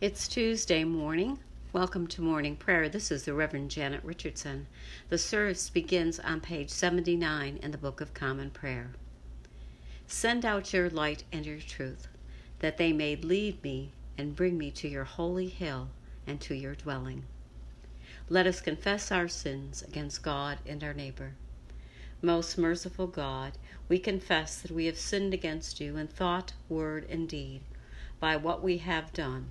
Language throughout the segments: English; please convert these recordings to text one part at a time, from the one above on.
It's Tuesday morning. Welcome to morning prayer. This is the Reverend Janet Richardson. The service begins on page 79 in the Book of Common Prayer. Send out your light and your truth, that they may lead me and bring me to your holy hill and to your dwelling. Let us confess our sins against God and our neighbor. Most merciful God, we confess that we have sinned against you in thought, word, and deed, by what we have done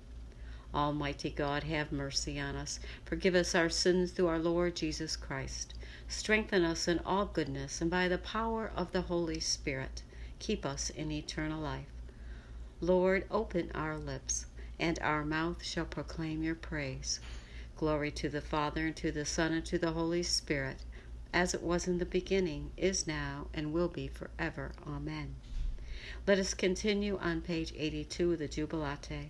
Almighty God, have mercy on us. Forgive us our sins through our Lord Jesus Christ. Strengthen us in all goodness, and by the power of the Holy Spirit, keep us in eternal life. Lord, open our lips, and our mouth shall proclaim your praise. Glory to the Father, and to the Son, and to the Holy Spirit, as it was in the beginning, is now, and will be forever. Amen. Let us continue on page 82 of the Jubilate.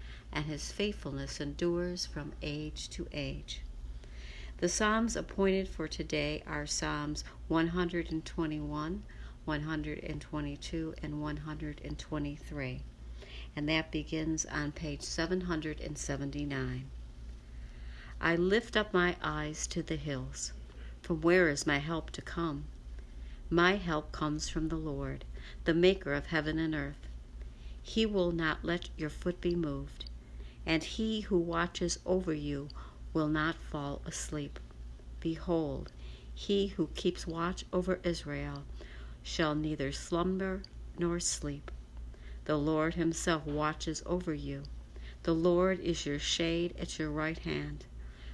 and his faithfulness endures from age to age. The Psalms appointed for today are Psalms 121, 122, and 123, and that begins on page 779. I lift up my eyes to the hills. From where is my help to come? My help comes from the Lord, the maker of heaven and earth. He will not let your foot be moved and he who watches over you will not fall asleep. Behold, he who keeps watch over Israel shall neither slumber nor sleep. The Lord himself watches over you. The Lord is your shade at your right hand,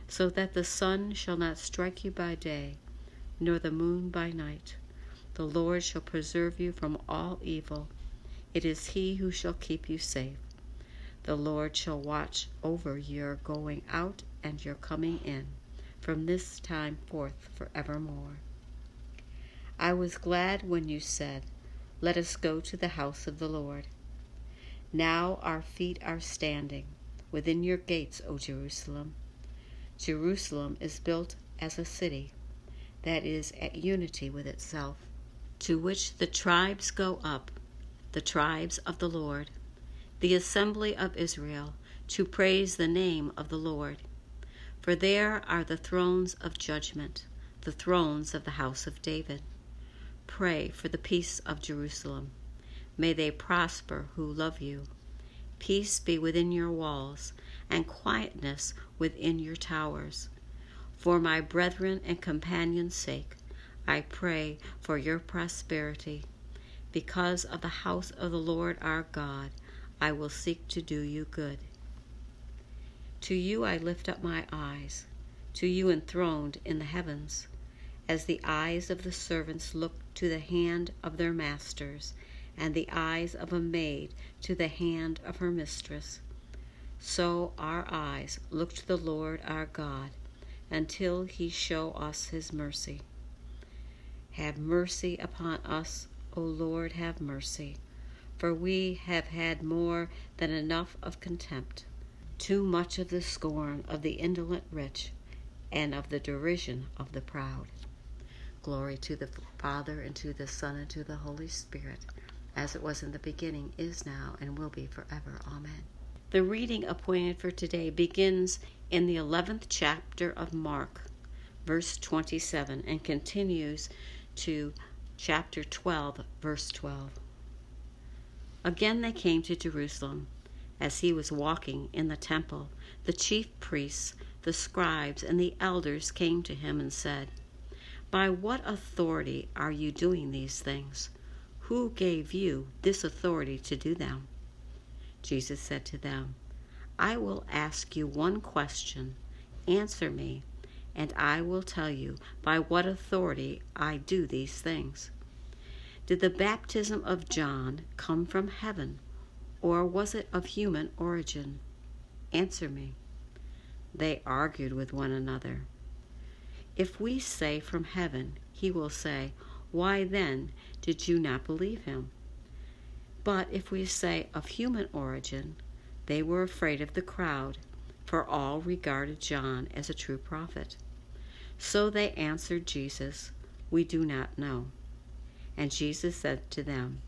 so that the sun shall not strike you by day, nor the moon by night. The Lord shall preserve you from all evil. It is he who shall keep you safe. The Lord shall watch over your going out and your coming in from this time forth forevermore. I was glad when you said, Let us go to the house of the Lord. Now our feet are standing within your gates, O Jerusalem. Jerusalem is built as a city that is at unity with itself, to which the tribes go up, the tribes of the Lord the assembly of Israel, to praise the name of the Lord. For there are the thrones of judgment, the thrones of the house of David. Pray for the peace of Jerusalem. May they prosper who love you. Peace be within your walls, and quietness within your towers. For my brethren and companions' sake, I pray for your prosperity. Because of the house of the Lord our God, I will seek to do you good. To you I lift up my eyes, to you enthroned in the heavens, as the eyes of the servants look to the hand of their masters, and the eyes of a maid to the hand of her mistress. So our eyes look to the Lord our God until he show us his mercy. Have mercy upon us, O Lord, have mercy for we have had more than enough of contempt, too much of the scorn of the indolent rich, and of the derision of the proud. Glory to the Father, and to the Son, and to the Holy Spirit, as it was in the beginning, is now, and will be forever. Amen. The reading appointed for today begins in the 11th chapter of Mark, verse 27, and continues to chapter 12, verse 12. Again they came to Jerusalem. As he was walking in the temple, the chief priests, the scribes, and the elders came to him and said, By what authority are you doing these things? Who gave you this authority to do them? Jesus said to them, I will ask you one question. Answer me, and I will tell you by what authority I do these things. Did the baptism of John come from heaven, or was it of human origin? Answer me. They argued with one another. If we say from heaven, he will say, Why then did you not believe him? But if we say of human origin, they were afraid of the crowd, for all regarded John as a true prophet. So they answered Jesus, We do not know. And Jesus said to them,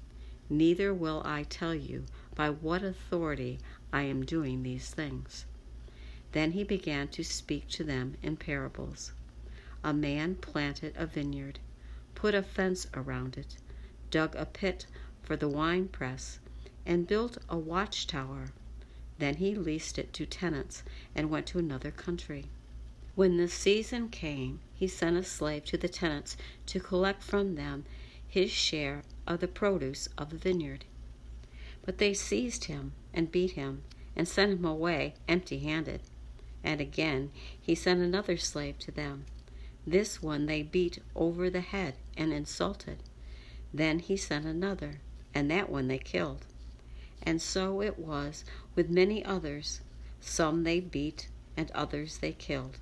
Neither will I tell you by what authority I am doing these things. Then he began to speak to them in parables. A man planted a vineyard, put a fence around it, dug a pit for the winepress, and built a watchtower. Then he leased it to tenants and went to another country. When the season came, he sent a slave to the tenants to collect from them his share of the produce of the vineyard. But they seized him and beat him and sent him away empty handed. And again he sent another slave to them this one they beat over the head and insulted. Then he sent another, and that one they killed. And so it was with many others. Some they beat, and others they killed.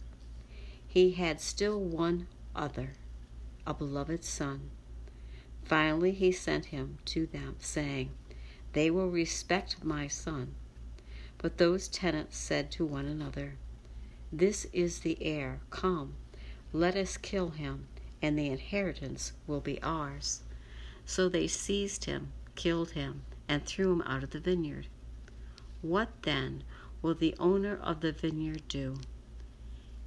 He had still one other, a beloved son. Finally, he sent him to them, saying, They will respect my son. But those tenants said to one another, This is the heir. Come let us kill him, and the inheritance will be ours. So they seized him, killed him, and threw him out of the vineyard. What then will the owner of the vineyard do?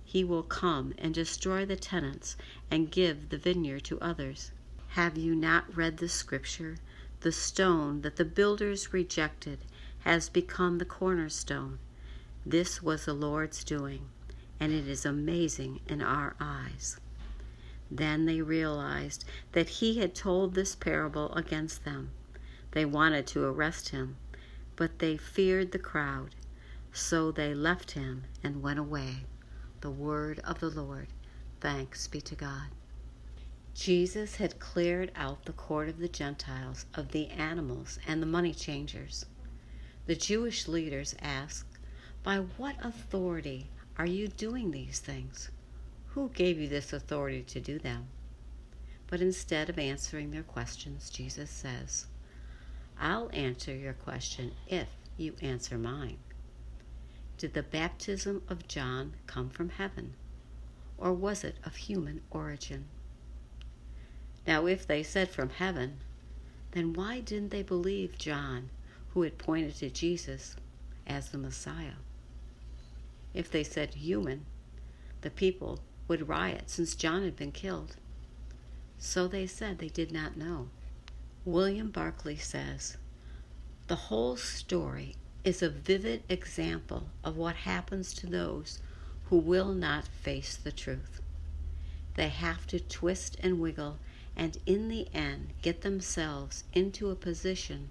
He will come and destroy the tenants and give the vineyard to others. Have you not read the scripture? The stone that the builders rejected has become the cornerstone. This was the Lord's doing and it is amazing in our eyes. Then they realized that he had told this parable against them. They wanted to arrest him, but they feared the crowd. So they left him and went away. The word of the Lord. Thanks be to God. Jesus had cleared out the court of the Gentiles of the animals and the money changers. The Jewish leaders asked, By what authority are you doing these things? Who gave you this authority to do them? But instead of answering their questions, Jesus says, I'll answer your question if you answer mine. Did the baptism of John come from heaven, or was it of human origin? Now, if they said from heaven, then why didn't they believe John, who had pointed to Jesus as the Messiah? If they said human, the people would riot since John had been killed. So they said they did not know. William Barclay says The whole story is a vivid example of what happens to those who will not face the truth. They have to twist and wiggle and in the end get themselves into a position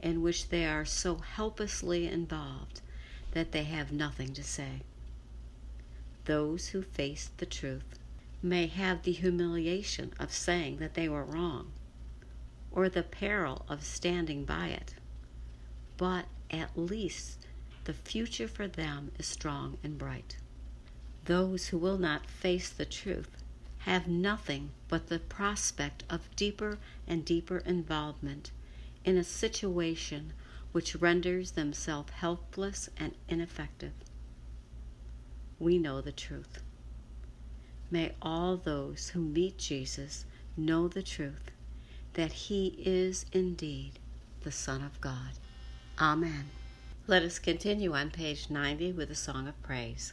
in which they are so helplessly involved that they have nothing to say. Those who face the truth may have the humiliation of saying that they were wrong, or the peril of standing by it, but at least the future for them is strong and bright. Those who will not face the truth have nothing but the prospect of deeper and deeper involvement in a situation which renders themselves helpless and ineffective. We know the truth. May all those who meet Jesus know the truth that he is indeed the Son of God. Amen. Let us continue on page 90 with a song of praise.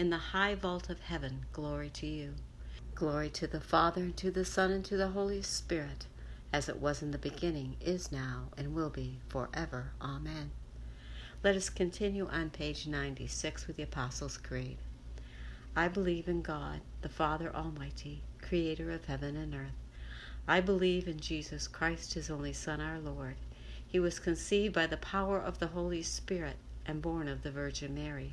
In the high vault of heaven, glory to you. Glory to the Father, and to the Son, and to the Holy Spirit, as it was in the beginning, is now, and will be forever. Amen. Let us continue on page 96 with the Apostles' Creed. I believe in God, the Father Almighty, creator of heaven and earth. I believe in Jesus Christ, his only Son, our Lord. He was conceived by the power of the Holy Spirit and born of the Virgin Mary.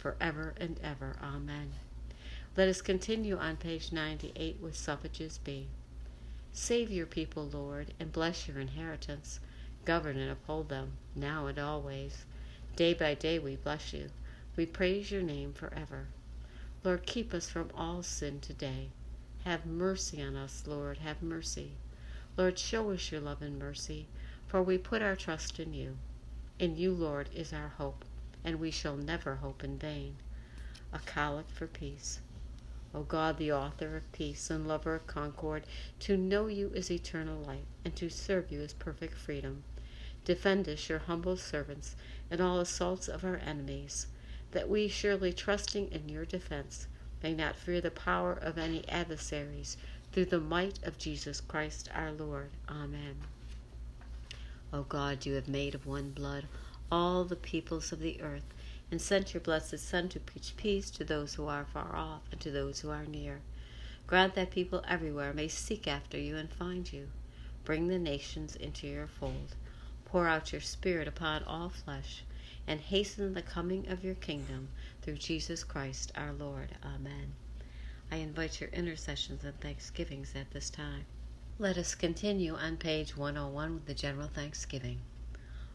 forever and ever. Amen. Let us continue on page 98 with suffrages B. Save your people, Lord, and bless your inheritance. Govern and uphold them, now and always. Day by day we bless you. We praise your name forever. Lord, keep us from all sin today. Have mercy on us, Lord, have mercy. Lord, show us your love and mercy, for we put our trust in you. In you, Lord, is our hope, and we shall never hope in vain. A collect for peace. O God, the author of peace and lover of concord, to know you is eternal life, and to serve you is perfect freedom. Defend us, your humble servants, in all assaults of our enemies, that we, surely trusting in your defense, may not fear the power of any adversaries, through the might of Jesus Christ our Lord. Amen. O God, you have made of one blood all the peoples of the earth, and sent your blessed Son to preach peace to those who are far off and to those who are near. Grant that people everywhere may seek after you and find you. Bring the nations into your fold. Pour out your Spirit upon all flesh, and hasten the coming of your kingdom through Jesus Christ our Lord. Amen. I invite your intercessions and thanksgivings at this time. Let us continue on page 101 with the general thanksgiving.